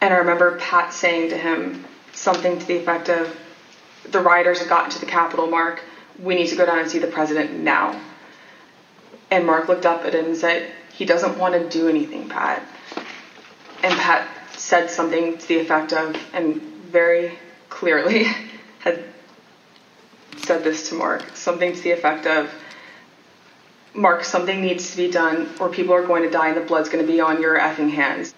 And I remember Pat saying to him something to the effect of, The rioters have gotten to the Capitol, Mark. We need to go down and see the president now. And Mark looked up at him and said, He doesn't want to do anything, Pat. And Pat said something to the effect of, and very clearly had said this to Mark, something to the effect of, Mark, something needs to be done, or people are going to die and the blood's going to be on your effing hands.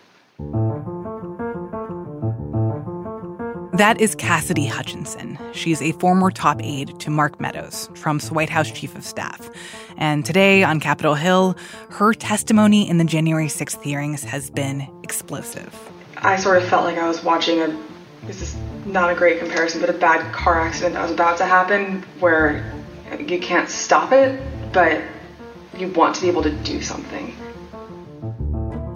That is Cassidy Hutchinson. She's a former top aide to Mark Meadows, Trump's White House chief of staff. And today on Capitol Hill, her testimony in the January 6th hearings has been explosive. I sort of felt like I was watching a, this is not a great comparison, but a bad car accident that was about to happen where you can't stop it, but you want to be able to do something.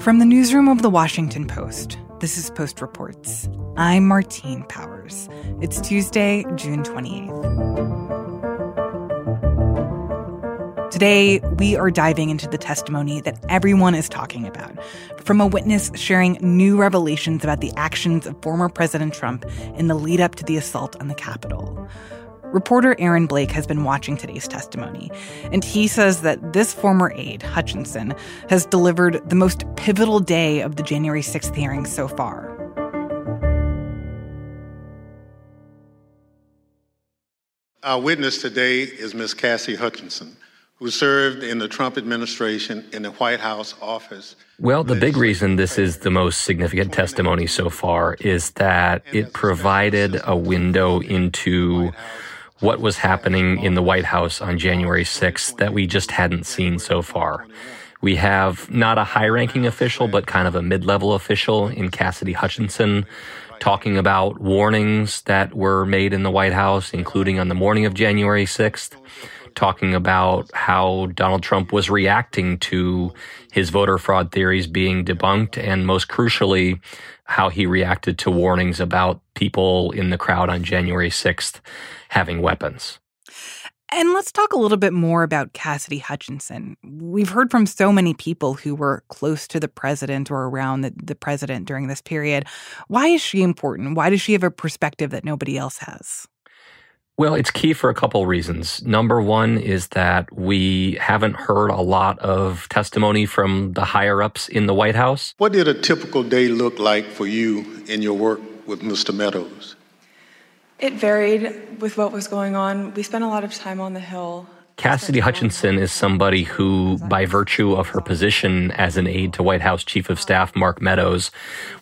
From the newsroom of the Washington Post, this is Post Reports. I'm Martine Powers. It's Tuesday, June 28th. Today, we are diving into the testimony that everyone is talking about, from a witness sharing new revelations about the actions of former President Trump in the lead up to the assault on the Capitol. Reporter Aaron Blake has been watching today's testimony, and he says that this former aide, Hutchinson, has delivered the most pivotal day of the January 6th hearings so far. Our witness today is Ms. Cassie Hutchinson, who served in the Trump administration in the White House office. Well, the big reason this is the most significant testimony so far is that it provided a window into what was happening in the White House on January 6th that we just hadn't seen so far. We have not a high ranking official, but kind of a mid level official in Cassidy Hutchinson talking about warnings that were made in the White House, including on the morning of January 6th, talking about how Donald Trump was reacting to his voter fraud theories being debunked, and most crucially, how he reacted to warnings about people in the crowd on January 6th having weapons. And let's talk a little bit more about Cassidy Hutchinson. We've heard from so many people who were close to the president or around the, the president during this period. Why is she important? Why does she have a perspective that nobody else has? Well, it's key for a couple reasons. Number one is that we haven't heard a lot of testimony from the higher ups in the White House. What did a typical day look like for you in your work with Mr. Meadows? It varied with what was going on. We spent a lot of time on the Hill. Cassidy Hutchinson is somebody who, by virtue of her position as an aide to White House Chief of Staff Mark Meadows,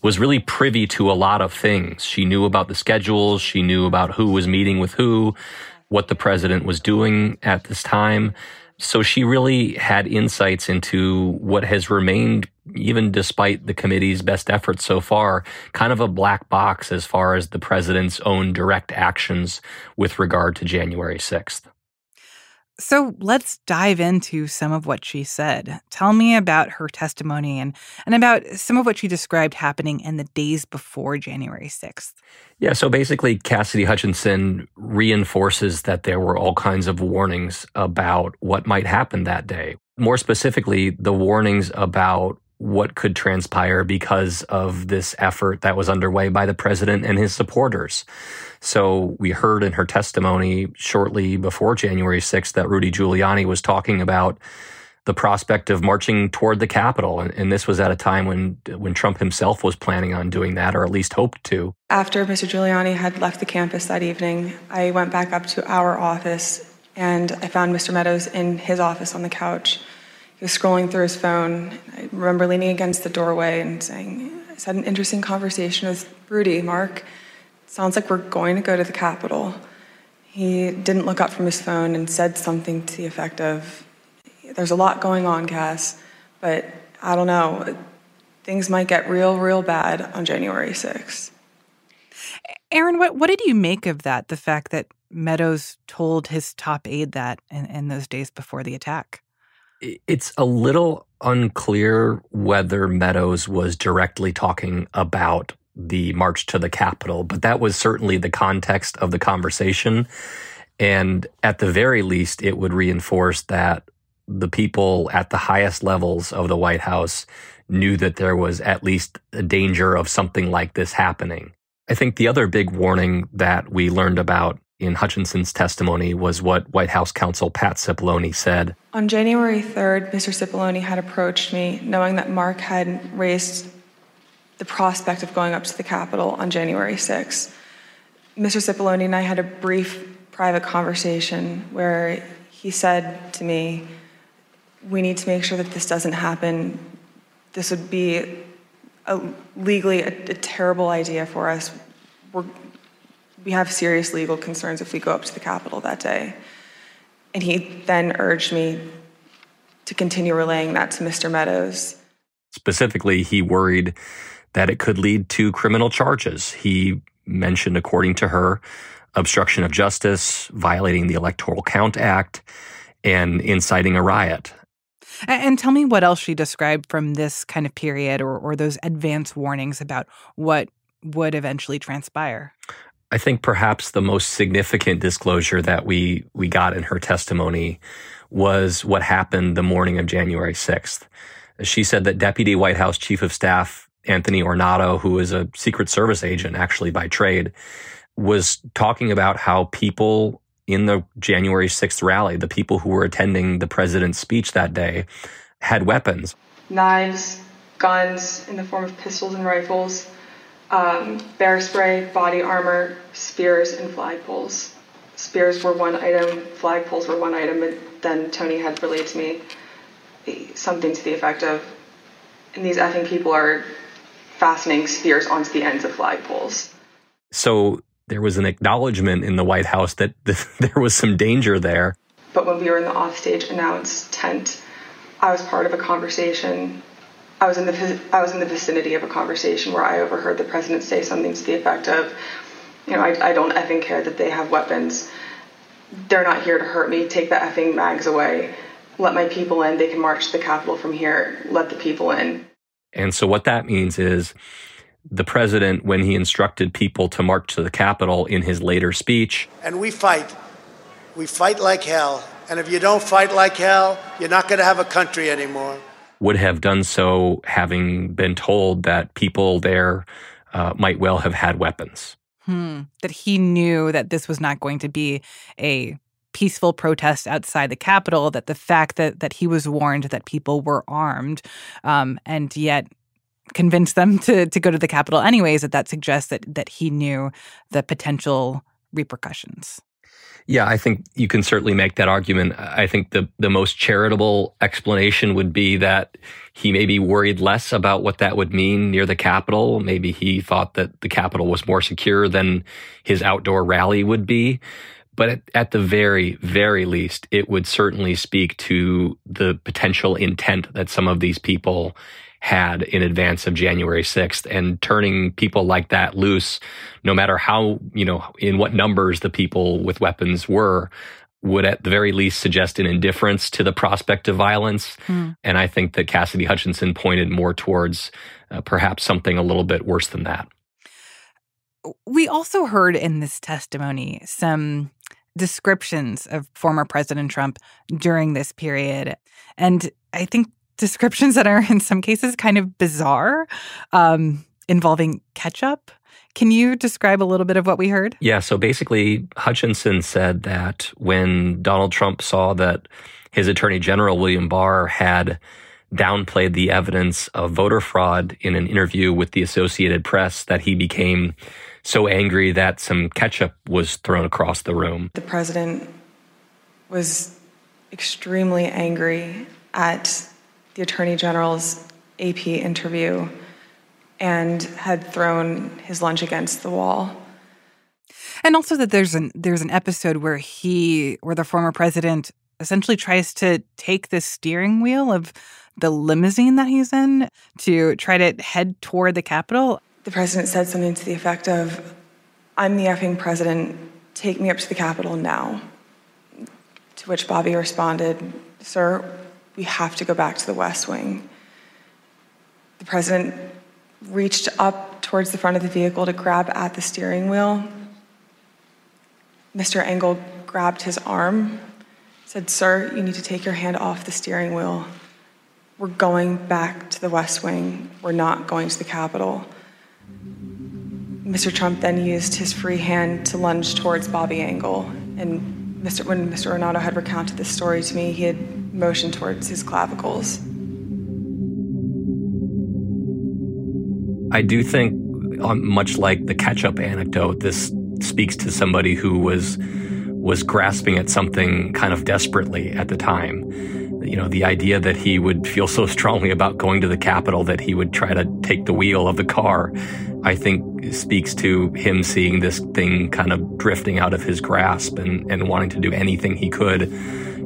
was really privy to a lot of things. She knew about the schedules, she knew about who was meeting with who, what the president was doing at this time. So she really had insights into what has remained, even despite the committee's best efforts so far, kind of a black box as far as the president's own direct actions with regard to January 6th. So let's dive into some of what she said. Tell me about her testimony and, and about some of what she described happening in the days before January 6th. Yeah, so basically, Cassidy Hutchinson reinforces that there were all kinds of warnings about what might happen that day. More specifically, the warnings about what could transpire because of this effort that was underway by the president and his supporters. So we heard in her testimony shortly before January 6th that Rudy Giuliani was talking about the prospect of marching toward the Capitol. And, and, this was at a time when, when Trump himself was planning on doing that, or at least hoped to. After Mr. Giuliani had left the campus that evening, I went back up to our office and I found Mr. Meadows in his office on the couch. He was scrolling through his phone. I remember leaning against the doorway and saying, I had an interesting conversation with Rudy, Mark. Sounds like we're going to go to the Capitol. He didn't look up from his phone and said something to the effect of, There's a lot going on, Cass, but I don't know. Things might get real, real bad on January 6th. Aaron, what, what did you make of that? The fact that Meadows told his top aide that in, in those days before the attack? It's a little unclear whether Meadows was directly talking about the march to the Capitol, but that was certainly the context of the conversation. And at the very least, it would reinforce that the people at the highest levels of the White House knew that there was at least a danger of something like this happening. I think the other big warning that we learned about in Hutchinson's testimony was what White House counsel Pat Cipollone said. On January 3rd, Mr. Cipollone had approached me knowing that Mark had raised the prospect of going up to the Capitol on January 6th. Mr. Cipollone and I had a brief private conversation where he said to me, We need to make sure that this doesn't happen. This would be a, legally a, a terrible idea for us. We're, we have serious legal concerns if we go up to the Capitol that day. And he then urged me to continue relaying that to Mr. Meadows. Specifically, he worried that it could lead to criminal charges. He mentioned, according to her, obstruction of justice, violating the Electoral Count Act, and inciting a riot. And tell me what else she described from this kind of period or, or those advance warnings about what would eventually transpire. I think perhaps the most significant disclosure that we we got in her testimony was what happened the morning of January 6th. She said that Deputy White House Chief of Staff Anthony Ornato, who is a Secret Service agent actually by trade, was talking about how people in the January 6th rally, the people who were attending the president's speech that day, had weapons. Knives, guns in the form of pistols and rifles, um, bear spray, body armor, spears, and flagpoles. Spears were one item, flagpoles were one item, and then Tony had relayed to me something to the effect of, and these effing people are fastening spears onto the ends of flagpoles. So there was an acknowledgement in the White House that there was some danger there. But when we were in the offstage announce tent, I was part of a conversation I was in the I was in the vicinity of a conversation where I overheard the president say something to the effect of, you know, I, I don't effing care that they have weapons. They're not here to hurt me. Take the effing mags away. Let my people in. They can march to the Capitol from here. Let the people in. And so what that means is the president, when he instructed people to march to the Capitol in his later speech. And we fight. We fight like hell. And if you don't fight like hell, you're not going to have a country anymore would have done so having been told that people there uh, might well have had weapons. Hmm. That he knew that this was not going to be a peaceful protest outside the Capitol, that the fact that, that he was warned that people were armed um, and yet convinced them to, to go to the Capitol anyways, that that suggests that, that he knew the potential repercussions. Yeah, I think you can certainly make that argument. I think the, the most charitable explanation would be that he maybe worried less about what that would mean near the Capitol. Maybe he thought that the Capitol was more secure than his outdoor rally would be. But at, at the very, very least, it would certainly speak to the potential intent that some of these people had in advance of January 6th and turning people like that loose, no matter how, you know, in what numbers the people with weapons were, would at the very least suggest an indifference to the prospect of violence. Mm. And I think that Cassidy Hutchinson pointed more towards uh, perhaps something a little bit worse than that. We also heard in this testimony some descriptions of former President Trump during this period. And I think descriptions that are in some cases kind of bizarre um, involving ketchup. Can you describe a little bit of what we heard? Yeah. So basically, Hutchinson said that when Donald Trump saw that his attorney general, William Barr, had downplayed the evidence of voter fraud in an interview with the Associated Press, that he became so angry that some ketchup was thrown across the room. The president was extremely angry at the Attorney General's AP interview and had thrown his lunch against the wall. And also that there's an there's an episode where he where the former president essentially tries to take the steering wheel of the limousine that he's in to try to head toward the Capitol. The president said something to the effect of, I'm the effing president, take me up to the Capitol now. To which Bobby responded, Sir, we have to go back to the West Wing. The president reached up towards the front of the vehicle to grab at the steering wheel. Mr. Engel grabbed his arm, said, Sir, you need to take your hand off the steering wheel. we're going back to the West Wing. We're not going to the Capitol. Mr. Trump then used his free hand to lunge towards Bobby Engel. And Mr. when Mr. Ornato had recounted this story to me, he had motioned towards his clavicles. I do think, um, much like the ketchup anecdote, this speaks to somebody who was was grasping at something kind of desperately at the time. You know, the idea that he would feel so strongly about going to the Capitol that he would try to take the wheel of the car, I think speaks to him seeing this thing kind of drifting out of his grasp and, and wanting to do anything he could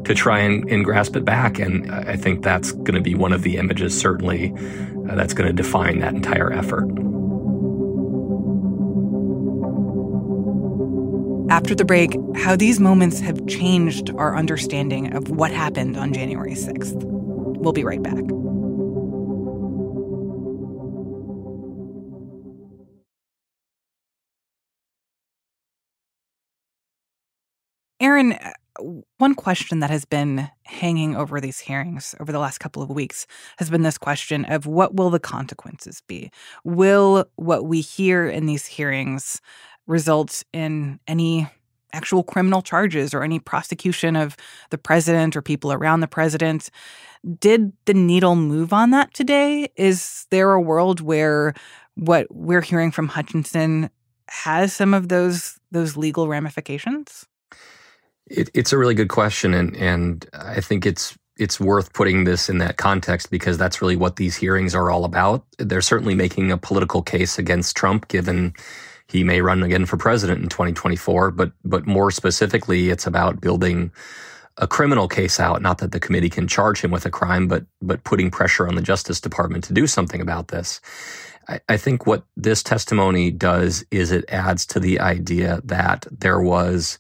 to try and, and grasp it back. And I think that's going to be one of the images, certainly, uh, that's going to define that entire effort. After the break, how these moments have changed our understanding of what happened on January 6th. We'll be right back. Aaron, one question that has been hanging over these hearings over the last couple of weeks has been this question of what will the consequences be? Will what we hear in these hearings result in any actual criminal charges or any prosecution of the president or people around the president? Did the needle move on that today? Is there a world where what we're hearing from Hutchinson has some of those those legal ramifications? It, it's a really good question, and and I think it's it's worth putting this in that context because that's really what these hearings are all about. They're certainly making a political case against Trump, given he may run again for president in 2024. But but more specifically, it's about building a criminal case out. Not that the committee can charge him with a crime, but but putting pressure on the Justice Department to do something about this. I, I think what this testimony does is it adds to the idea that there was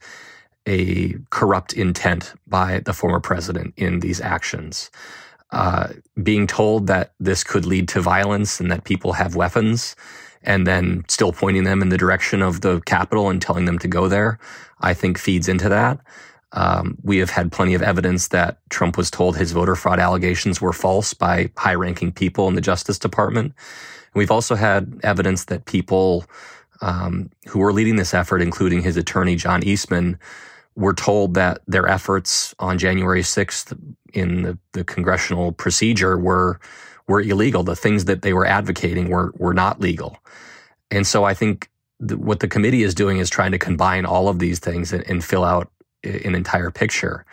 a corrupt intent by the former president in these actions. Uh, being told that this could lead to violence and that people have weapons, and then still pointing them in the direction of the Capitol and telling them to go there, I think feeds into that. Um, we have had plenty of evidence that Trump was told his voter fraud allegations were false by high ranking people in the Justice Department. And we've also had evidence that people um, who were leading this effort, including his attorney, John Eastman, were told that their efforts on January 6th in the, the congressional procedure were were illegal. The things that they were advocating were were not legal. And so I think what the committee is doing is trying to combine all of these things and, and fill out an entire picture.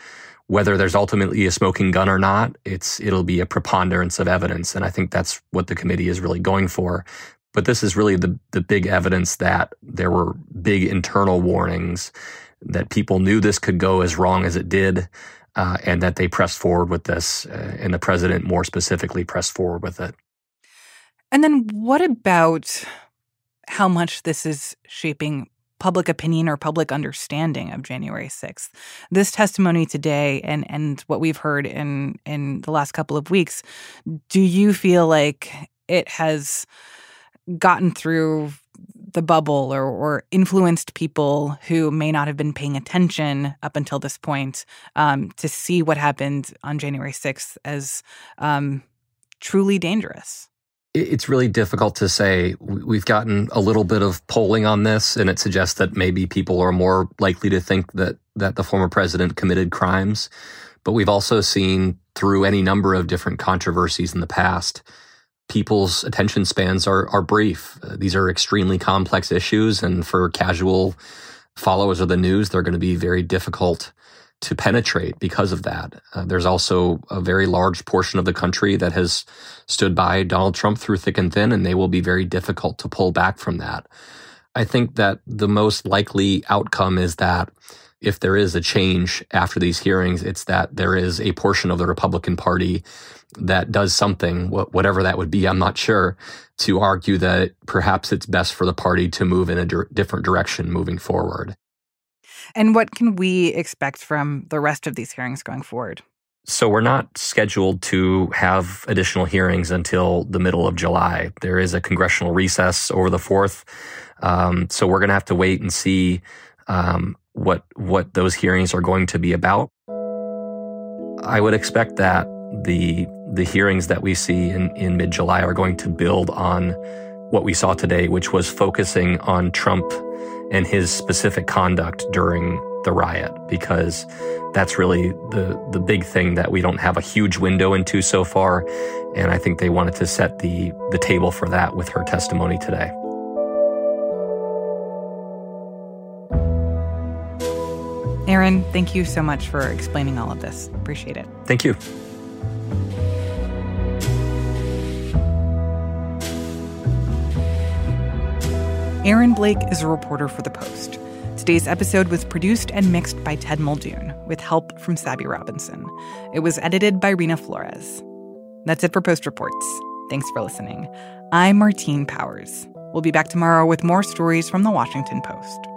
Whether there's ultimately a smoking gun or not, it's it'll be a preponderance of evidence, and I think that's what the committee is really going for. But this is really the the big evidence that there were big internal warnings that people knew this could go as wrong as it did, uh, and that they pressed forward with this, uh, and the president more specifically pressed forward with it. And then what about how much this is shaping public opinion or public understanding of January 6th. This testimony today and and what we've heard in in the last couple of weeks, do you feel like it has gotten through the bubble or, or influenced people who may not have been paying attention up until this point um, to see what happened on January 6th as um, truly dangerous? It's really difficult to say. We've gotten a little bit of polling on this, and it suggests that maybe people are more likely to think that that the former president committed crimes. But we've also seen through any number of different controversies in the past people's attention spans are, are brief. Uh, these are extremely complex issues. And for casual followers of the news, they're going to be very difficult to penetrate because of that. Uh, there's also a very large portion of the country that has stood by Donald Trump through thick and thin, and they will be very difficult to pull back from that. I think that the most likely outcome is that if there is a change after these hearings, it's that there is a portion of the Republican Party that does something, whatever that would be, I'm not sure, to argue that perhaps it's best for the party to move in a di- different direction moving forward. And what can we expect from the rest of these hearings going forward? So, we're not scheduled to have additional hearings until the middle of July. There is a congressional recess over the 4th. Um, so, we're going to have to wait and see um, what, what those hearings are going to be about. I would expect that the the hearings that we see in, in mid July are going to build on what we saw today, which was focusing on Trump and his specific conduct during the riot, because that's really the, the big thing that we don't have a huge window into so far. And I think they wanted to set the, the table for that with her testimony today. Aaron, thank you so much for explaining all of this. Appreciate it. Thank you. Aaron Blake is a reporter for The Post. Today's episode was produced and mixed by Ted Muldoon with help from Sabby Robinson. It was edited by Reena Flores. That's it for Post Reports. Thanks for listening. I'm Martine Powers. We'll be back tomorrow with more stories from the Washington Post.